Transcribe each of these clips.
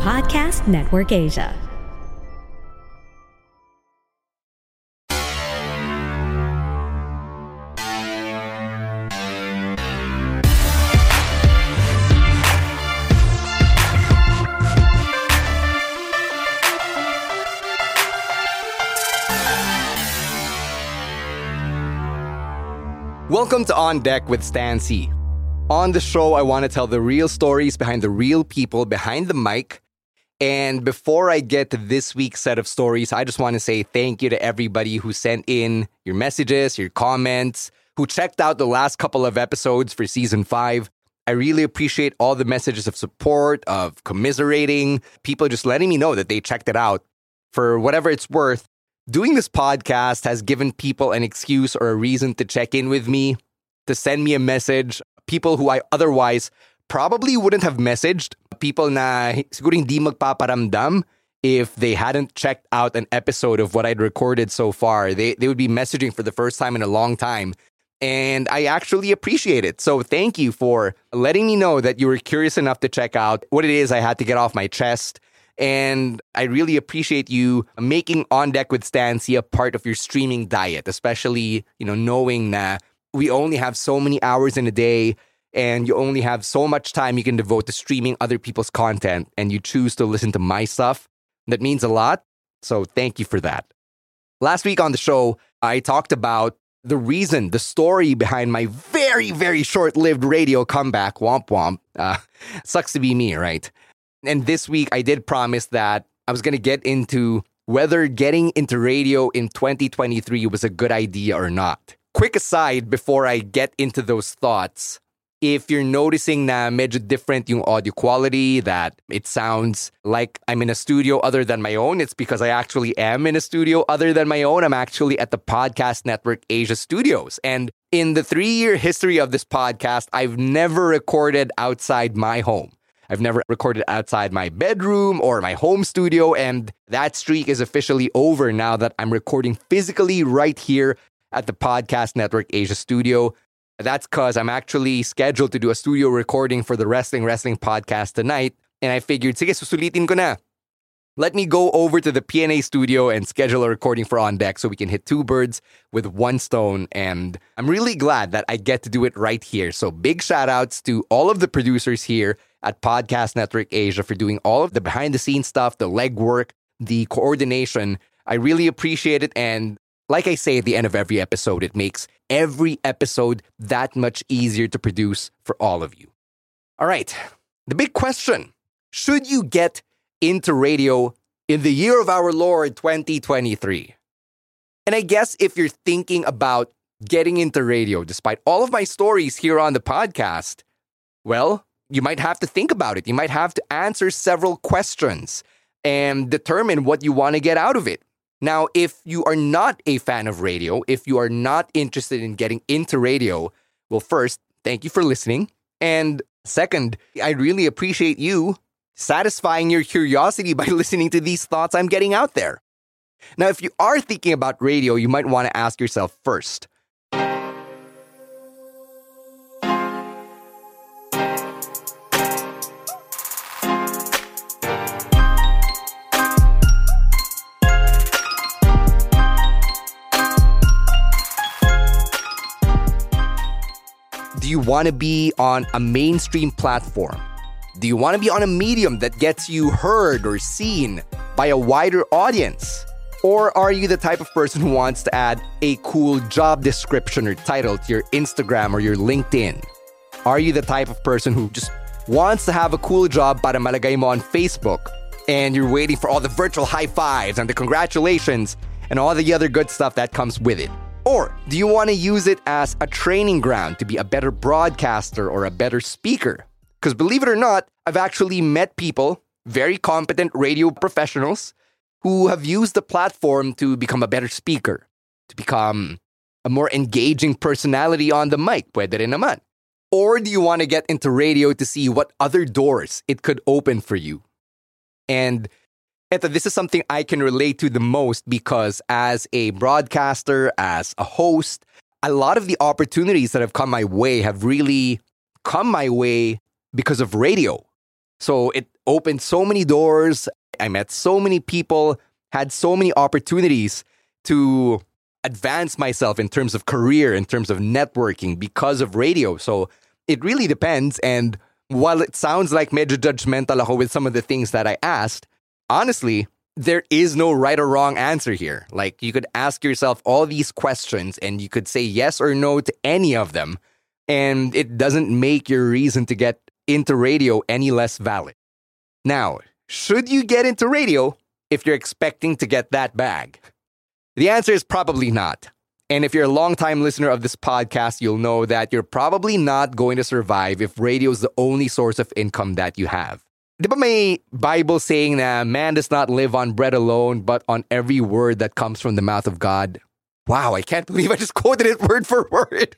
Podcast Network Asia. Welcome to On Deck with Stan Sy. On the show, I want to tell the real stories behind the real people behind the mic. And before I get to this week's set of stories, I just want to say thank you to everybody who sent in your messages, your comments, who checked out the last couple of episodes for season five. I really appreciate all the messages of support, of commiserating, people just letting me know that they checked it out. For whatever it's worth, doing this podcast has given people an excuse or a reason to check in with me, to send me a message. People who I otherwise probably wouldn't have messaged. People na siguro hindi magpaparamdam if they hadn't checked out an episode of what I'd recorded so far. They, they would be messaging for the first time in a long time. And I actually appreciate it. So thank you for letting me know that you were curious enough to check out what it is I had to get off my chest. And I really appreciate you making On Deck with Stan Sy a part of your streaming diet, especially, you know, knowing that we only have so many hours in a day and you only have so much time you can devote to streaming other people's content and you choose to listen to my stuff. That means a lot. So thank you for that. Last week on the show, I talked about the reason, the story behind my very, very short lived radio comeback, Womp Womp. Uh, sucks to be me, right? And this week, I did promise that I was going to get into whether getting into radio in 2023 was a good idea or not. Quick aside before I get into those thoughts. If you're noticing na medyo different yung audio quality, that it sounds like I'm in a studio other than my own, it's because I actually am in a studio other than my own. I'm actually at the Podcast Network Asia Studios. And in the three year history of this podcast, I've never recorded outside my home. I've never recorded outside my bedroom or my home studio, and that streak is officially over now that I'm recording physically right here at the Podcast Network Asia studio. That's because I'm actually scheduled to do a studio recording for the Wrestling Wrestling podcast tonight, and I figured, sige, susulitin ko na. Let me go over to the PNA studio and schedule a recording for On Deck so we can hit two birds with one stone. And I'm really glad that I get to do it right here. So, big shout outs to all of the producers here at Podcast Network Asia for doing all of the behind the scenes stuff, the legwork, the coordination. I really appreciate it. And like I say at the end of every episode, it makes every episode that much easier to produce for all of you. All right, the big question should you get into radio in the year of our Lord 2023? And I guess if you're thinking about getting into radio, despite all of my stories here on the podcast, well, you might have to think about it. You might have to answer several questions and determine what you want to get out of it. Now, if you are not a fan of radio, if you are not interested in getting into radio, well, first, thank you for listening. And second, I really appreciate you satisfying your curiosity by listening to these thoughts I'm getting out there. Now, if you are thinking about radio, you might want to ask yourself first Do you want to be on a mainstream platform? Do you want to be on a medium that gets you heard or seen by a wider audience? Or are you the type of person who wants to add a cool job description or title to your Instagram or your LinkedIn? Are you the type of person who just wants to have a cool job para malagay mo on Facebook and you're waiting for all the virtual high fives and the congratulations and all the other good stuff that comes with it? Or do you want to use it as a training ground to be a better broadcaster or a better speaker? Because believe it or not, I've actually met people, very competent radio professionals, who have used the platform to become a better speaker, to become a more engaging personality on the mic. Pwede rin naman. Or do you want to get into radio to see what other doors it could open for you? And Eto, this is something I can relate to the most because as a broadcaster, as a host, a lot of the opportunities that have come my way have really come my way because of radio. So it opened so many doors. I met so many people, had so many opportunities to advance myself in terms of career, in terms of networking because of radio. So it really depends. And while it sounds like major judgmental with some of the things that I asked, honestly, there is no right or wrong answer here. Like you could ask yourself all these questions and you could say yes or no to any of them. And it doesn't make your reason to get into radio any less valid. Now, should you get into radio if you're expecting to get that bag? The answer is probably not. And if you're a longtime listener of this podcast, you'll know that you're probably not going to survive if radio is the only source of income that you have. Di ba may Bible saying that man does not live on bread alone, but on every word that comes from the mouth of God? Wow, I can't believe I just quoted it word for word.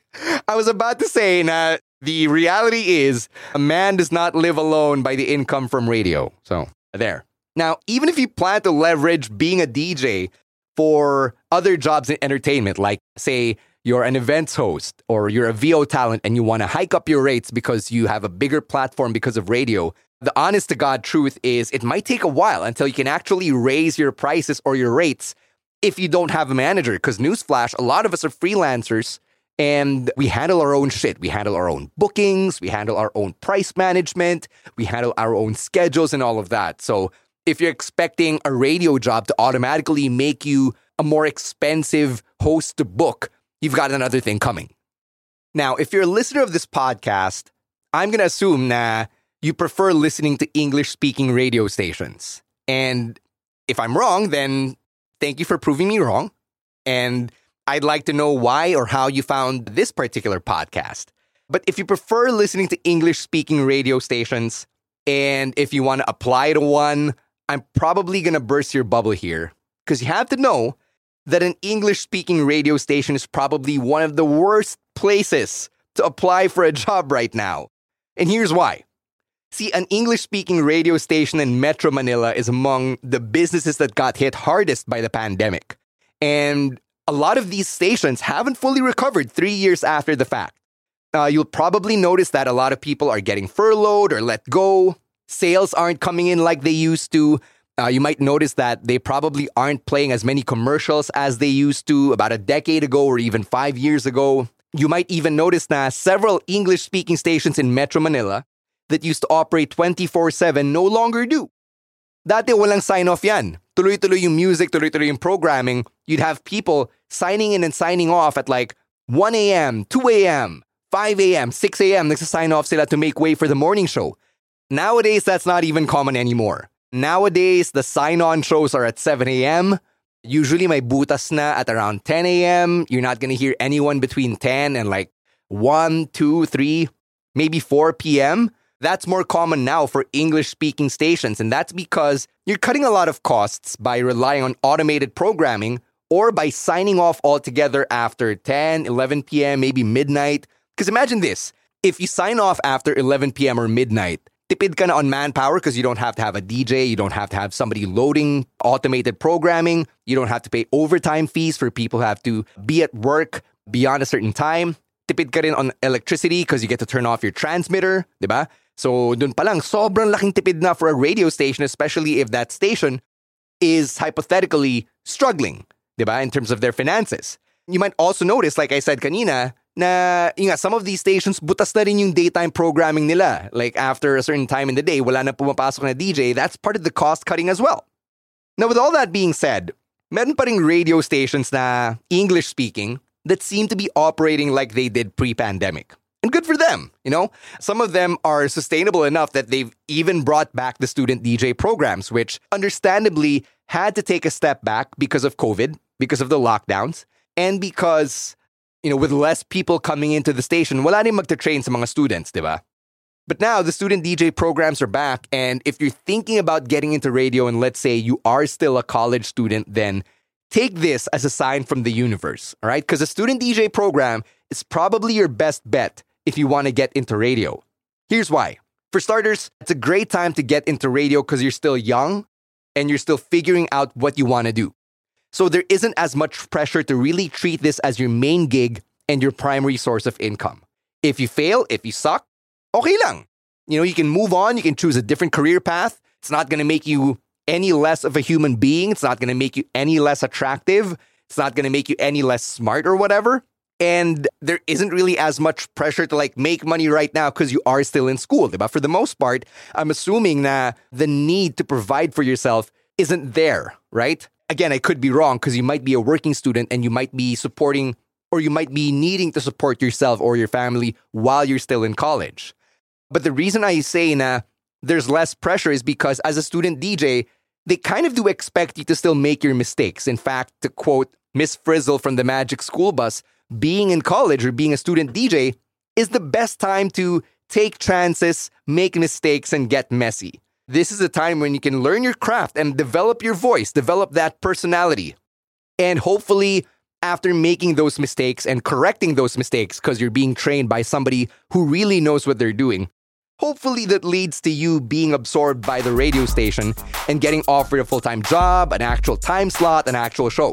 I was about to say that the reality is a man does not live alone by the income from radio. So, there. Now, even if you plan to leverage being a DJ for other jobs in entertainment, like, say, you're an events host or you're a VO talent and you want to hike up your rates because you have a bigger platform because of radio, the honest to God truth is it might take a while until you can actually raise your prices or your rates if you don't have a manager. Because, newsflash, a lot of us are freelancers and we handle our own shit. We handle our own bookings, we handle our own price management, we handle our own schedules and all of that. So if you're expecting a radio job to automatically make you a more expensive host to book, you've got another thing coming. Now, if you're a listener of this podcast, I'm going to assume that you prefer listening to English speaking radio stations. And if I'm wrong, then thank you for proving me wrong. And I'd like to know why or how you found this particular podcast. But if you prefer listening to English speaking radio stations, and if you want to apply to one, I'm probably going to burst your bubble here because you have to know that an English speaking radio station is probably one of the worst places to apply for a job right now. And here's why. See, an English speaking radio station in Metro Manila is among the businesses that got hit hardest by the pandemic. And a lot of these stations haven't fully recovered three years after the fact. Uh, you'll probably notice that a lot of people are getting furloughed or let go. Sales aren't coming in like they used to. Uh, you might notice that they probably aren't playing as many commercials as they used to about a decade ago or even five years ago. You might even notice that several English speaking stations in Metro Manila that used to operate 24 7 no longer do. Dati walang sign off yan. Tuloy-tuloy yung music, tuloy-tuloy yung programming. You'd have people signing in and signing off at like 1 a.m., 2 a.m., 5 a.m., 6 a.m. Nagsa-sign off sila to make way for the morning show. Nowadays, that's not even common anymore. Nowadays, the sign-on shows are at 7 a.m. Usually, my butas na at around 10 a.m. You're not gonna hear anyone between 10 and like 1, 2, 3, maybe 4 p.m. That's more common now for English speaking stations, and that's because you're cutting a lot of costs by relying on automated programming or by signing off altogether after 10, 11 p.m., maybe midnight. Because imagine this if you sign off after 11 p.m. or midnight, tipid ka na on manpower because you don't have to have a DJ, you don't have to have somebody loading automated programming, you don't have to pay overtime fees for people who have to be at work beyond a certain time. Tipid ka rin on electricity because you get to turn off your transmitter, diba? So dun palang sobrang laking tipid na for a radio station, especially if that station is hypothetically struggling, diba, in terms of their finances. You might also notice, like I said kanina, na yung some of these stations, butas na rin yung daytime programming nila. Like after a certain time in the day, wala na pumapasok na DJ. That's part of the cost cutting as well. Now, with all that being said, meron pa radio stations na English speaking that seem to be operating like they did pre-pandemic. And good for them, you know? Some of them are sustainable enough that they've even brought back the student DJ programs, which understandably had to take a step back because of COVID, because of the lockdowns. and because, you know, with less people coming into the station, wala rin magta-train sa mga students, di ba? But now the student DJ programs are back. And if you're thinking about getting into radio and let's say you are still a college student, then take this as a sign from the universe, all right? Because a student DJ program is probably your best bet if you want to get into radio. Here's why. For starters, it's a great time to get into radio because you're still young and you're still figuring out what you want to do. So there isn't as much pressure to really treat this as your main gig and your primary source of income. If you fail, if you suck, okay lang. You know, you can move on, you can choose a different career path. It's not going to make you any less of a human being. It's not going to make you any less attractive. It's not going to make you any less smart or whatever. And there isn't really as much pressure to like make money right now because you are still in school. But for the most part, I'm assuming that the need to provide for yourself isn't there, right? Again, I could be wrong because you might be a working student and you might be supporting or you might be needing to support yourself or your family while you're still in college. But the reason I say na there's less pressure is because as a student DJ, they kind of do expect you to still make your mistakes. In fact, to quote Miss Frizzle from the Magic School Bus, being in college or being a student DJ is the best time to take chances, make mistakes, and get messy. This is a time when you can learn your craft and develop your voice, develop that personality. And hopefully, after making those mistakes and correcting those mistakes, because you're being trained by somebody who really knows what they're doing, hopefully that leads to you being absorbed by the radio station and getting offered a full time job, an actual time slot, an actual show.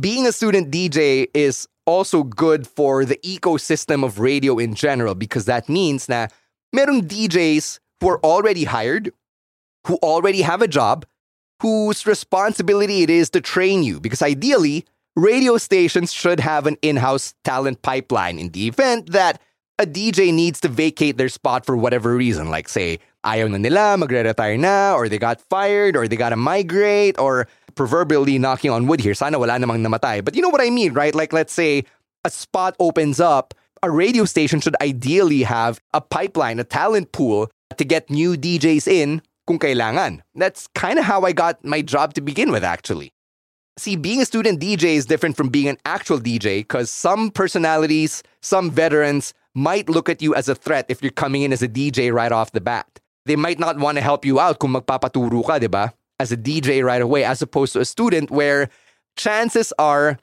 Being a student DJ is also good for the ecosystem of radio in general because that means that merong DJs who are already hired, who already have a job, whose responsibility it is to train you. Because ideally radio stations should have an in-house talent pipeline in the event that a DJ needs to vacate their spot for whatever reason. Like say ayaw na nila magre-retire na or they got fired or they got to migrate or proverbially knocking on wood here, sana wala namang namatay. But you know what I mean, right? Like, let's say a spot opens up, a radio station should ideally have a pipeline, a talent pool to get new DJs in kung kailangan. That's kind of how I got my job to begin with, actually. See, being a student DJ is different from being an actual DJ because some personalities, some veterans might look at you as a threat if you're coming in as a DJ right off the bat. They might not want to help you out kung magpapaturo ka, di ba? As a DJ right away, as opposed to a student where chances are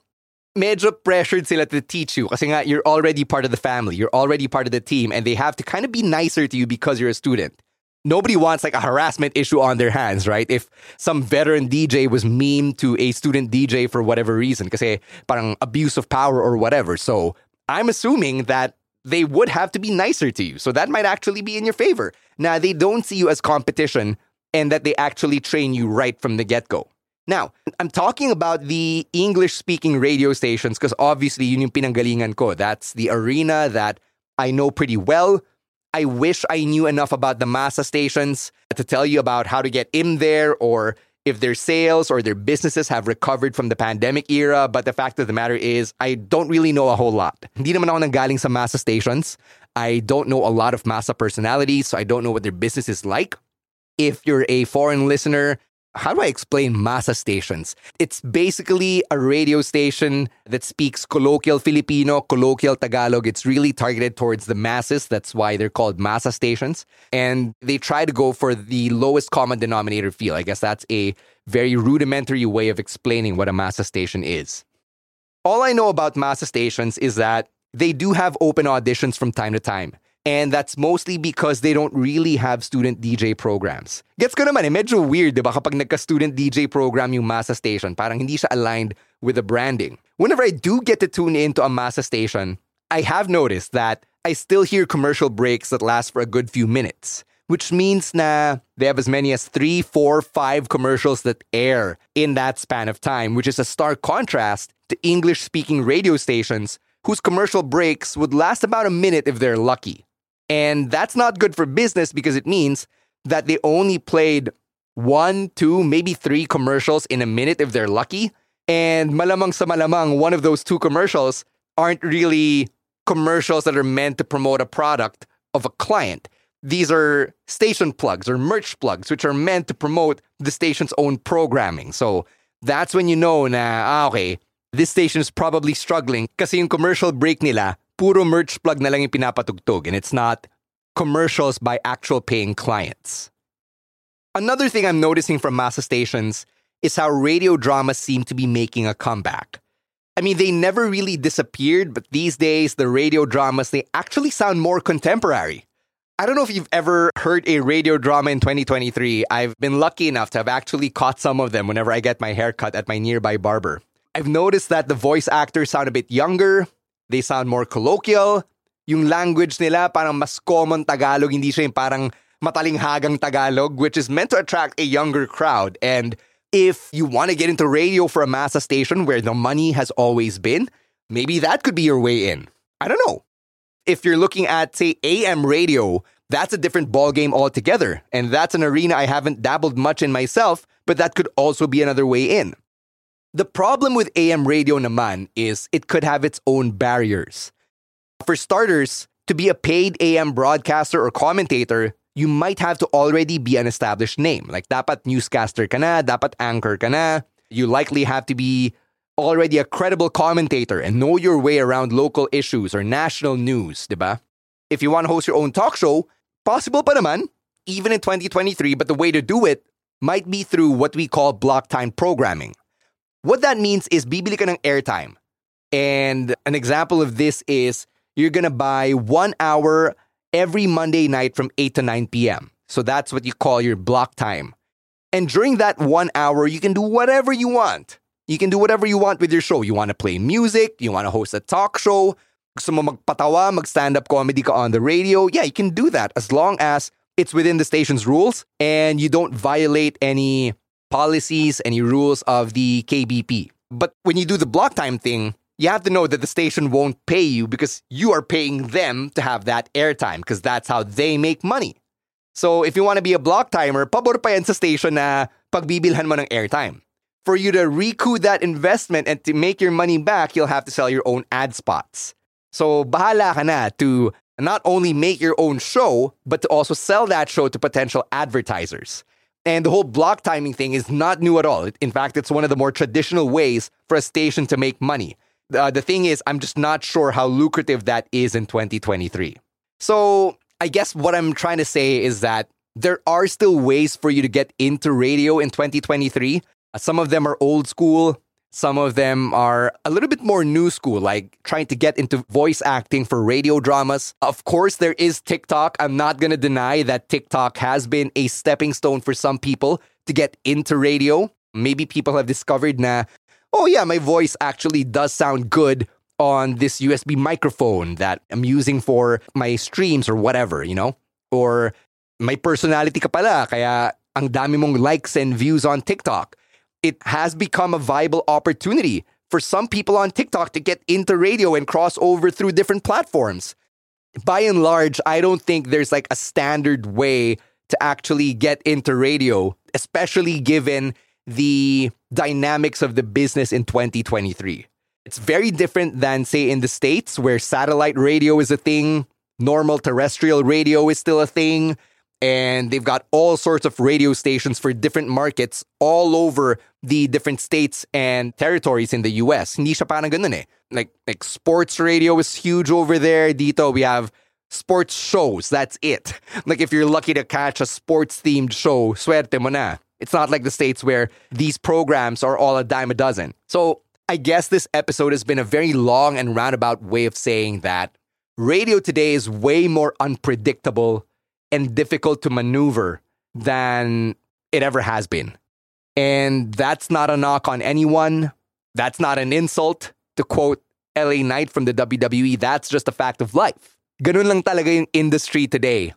medyo pressured sila to teach you kasi nga you're already part of the family, you're already part of the team, and they have to kind of be nicer to you because you're a student. Nobody wants like a harassment issue on their hands, right? If some veteran DJ was mean to a student DJ for whatever reason, kasi parang abuse of power or whatever. So I'm assuming that they would have to be nicer to you. So that might actually be in your favor. Now, they don't see you as competition and that they actually train you right from the get go. Now, I'm talking about the English speaking radio stations because obviously yun yung pinanggalingan ko. That's the arena that I know pretty well. I wish I knew enough about the masa stations to tell you about how to get in there or if their sales or their businesses have recovered from the pandemic era. But the fact of the matter is, I don't really know a whole lot. Hindi naman ako nanggaling sa masa stations. I don't know a lot of masa personalities, so I don't know what their business is like if you're a foreign listener, how do I explain masa stations? It's basically a radio station that speaks colloquial Filipino, colloquial Tagalog. It's really targeted towards the masses. That's why they're called masa stations. And they try to go for the lowest common denominator feel. I guess that's a very rudimentary way of explaining what a masa station is. All I know about masa stations is that they do have open auditions from time to time. And that's mostly because they don't really have student DJ programs. Gets ko naman eh, medyo weird, di ba? Kapag nagka-student DJ program yung Masa Station, parang hindi siya aligned with the branding. Whenever I do get to tune into a Masa Station, I have noticed that I still hear commercial breaks that last for a good few minutes. Which means na they have as many as three, four, five commercials that air in that span of time, which is a stark contrast to English speaking radio stations whose commercial breaks would last about a minute if they're lucky. And that's not good for business because it means that they only played one, two, maybe three commercials in a minute if they're lucky. And malamang sa malamang, one of those two commercials aren't really commercials that are meant to promote a product of a client. These are station plugs or merch plugs, which are meant to promote the station's own programming. So that's when you know na, ah, okay, this station is probably struggling kasi yung commercial break nila puro merch plug na lang yung pinapatugtog and it's not commercials by actual paying clients. Another thing I'm noticing from Masa stations is how radio dramas seem to be making a comeback. I mean, they never really disappeared, but these days, the radio dramas, they actually sound more contemporary. I don't know if you've ever heard a radio drama in 2023. I've been lucky enough to have actually caught some of them whenever I get my hair cut at my nearby barber. I've noticed that the voice actors sound a bit younger, they sound more colloquial. Yung language nila parang mas common Tagalog, hindi siya yung parang matalinghagang Tagalog, which is meant to attract a younger crowd. And if you want to get into radio for a masa station where the money has always been, maybe that could be your way in. I don't know. If you're looking at, say, AM radio, that's a different ballgame altogether. And that's an arena I haven't dabbled much in myself, but that could also be another way in. The problem with AM radio naman is it could have its own barriers. For starters, to be a paid AM broadcaster or commentator, you might have to already be an established name. Like dapat newscaster ka na, dapat anchor ka na. You likely have to be already a credible commentator and know your way around local issues or national news, diba? If you want to host your own talk show, possible pa naman, even in 2023, but the way to do it might be through what we call block time programming. What that means is bibili ka ng airtime. And an example of this is you're going to buy one hour every Monday night from 8 to 9 p.m. So that's what you call your block time. And during that one hour, you can do whatever you want. You can do whatever you want with your show. You want to play music, you want to host a talk show, gusto mo magpatawa, mag-stand-up comedy ka on the radio. Yeah, you can do that as long as it's within the station's rules and you don't violate any policies, any rules of the KBP. But when you do the block time thing, you have to know that the station won't pay you because you are paying them to have that airtime because that's how they make money. So if you want to be a block timer, pabor pa yan sa station na pagbibilhan mo ng airtime. For you to recoup that investment and to make your money back, you'll have to sell your own ad spots. So bahala ka na to not only make your own show, but to also sell that show to potential advertisers. And the whole block timing thing is not new at all. In fact, it's one of the more traditional ways for a station to make money. Uh, the thing is, I'm just not sure how lucrative that is in 2023. So, I guess what I'm trying to say is that there are still ways for you to get into radio in 2023. Uh, some of them are old school, some of them are a little bit more new school, like trying to get into voice acting for radio dramas. Of course, there is TikTok. I'm not going to deny that TikTok has been a stepping stone for some people to get into radio. Maybe people have discovered na, oh yeah, my voice actually does sound good on this USB microphone that I'm using for my streams or whatever, you know? Or my personality ka pala, kaya ang dami mong likes and views on TikTok it has become a viable opportunity for some people on TikTok to get into radio and cross over through different platforms. By and large, I don't think there's like a standard way to actually get into radio, especially given the dynamics of the business in 2023. It's very different than, say, in the States, where satellite radio is a thing, normal terrestrial radio is still a thing, and they've got all sorts of radio stations for different markets all over the different states and territories in the US. Hindi siya parang ganun eh. Like, like sports radio is huge over there. Dito, we have sports shows. That's it. Like, if you're lucky to catch a sports themed show, suerte mo na. It's not like the States where these programs are all a dime a dozen. So, I guess this episode has been a very long and roundabout way of saying that radio today is way more unpredictable and difficult to maneuver than it ever has been. And that's not a knock on anyone. That's not an insult. To quote LA Knight from the WWE, that's just a fact of life. Ganun lang talaga yung industry today.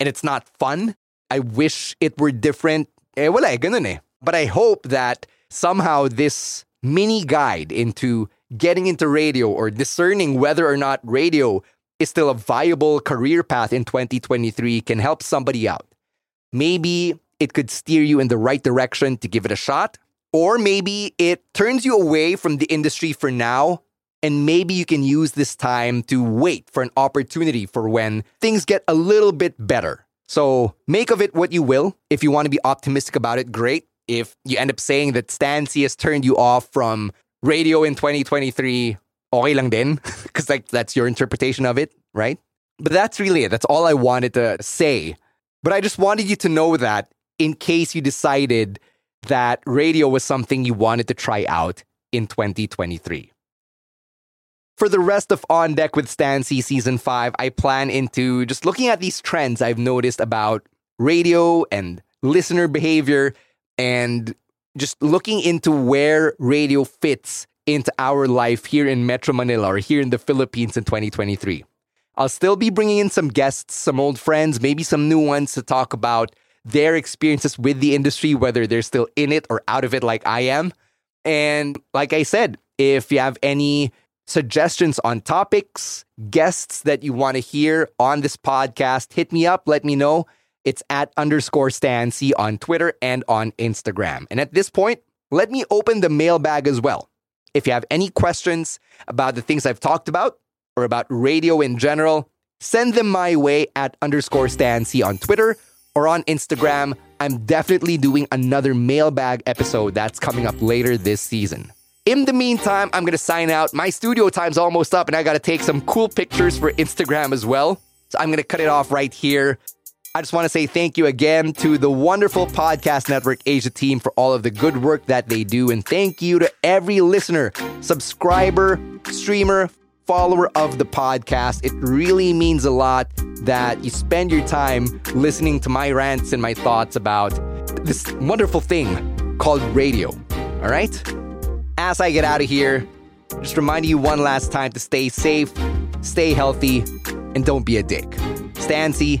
And it's not fun. I wish it were different. Eh, wala eh, ganun eh. But I hope that somehow this mini guide into getting into radio or discerning whether or not radio is still a viable career path in 2023 can help somebody out. Maybe it could steer you in the right direction to give it a shot, or maybe it turns you away from the industry for now, and maybe you can use this time to wait for an opportunity for when things get a little bit better. So make of it what you will. If you want to be optimistic about it, great. If you end up saying that Stan Sy has turned you off from radio in 2023, okay lang din. Because like that's your interpretation of it, right? But that's really it. That's all I wanted to say. But I just wanted you to know that in case you decided that radio was something you wanted to try out in 2023. For the rest of On Deck with Stan Sy Season 5, I plan into just looking at these trends I've noticed about radio and listener behavior and just looking into where radio fits into our life here in Metro Manila or here in the Philippines in 2023. I'll still be bringing in some guests, some old friends, maybe some new ones to talk about their experiences with the industry, whether they're still in it or out of it like I am. And like I said, if you have any suggestions on topics, guests that you want to hear on this podcast, hit me up, let me know. It's at underscore Stan Sy on Twitter and on Instagram. And at this point, let me open the mailbag as well. If you have any questions about the things I've talked about or about radio in general, send them my way at underscore Stan Sy on Twitter or on Instagram. I'm definitely doing another mailbag episode that's coming up later this season. In the meantime, I'm going to sign out. My studio time's almost up and I got to take some cool pictures for Instagram as well. So I'm going to cut it off right here. I just want to say thank you again to the wonderful Podcast Network Asia team for all of the good work that they do. And thank you to every listener, subscriber, streamer, follower of the podcast. It really means a lot that you spend your time listening to my rants and my thoughts about this wonderful thing called radio. All right? As I get out of here, just reminding you one last time to stay safe, stay healthy, and don't be a dick. Stan Sy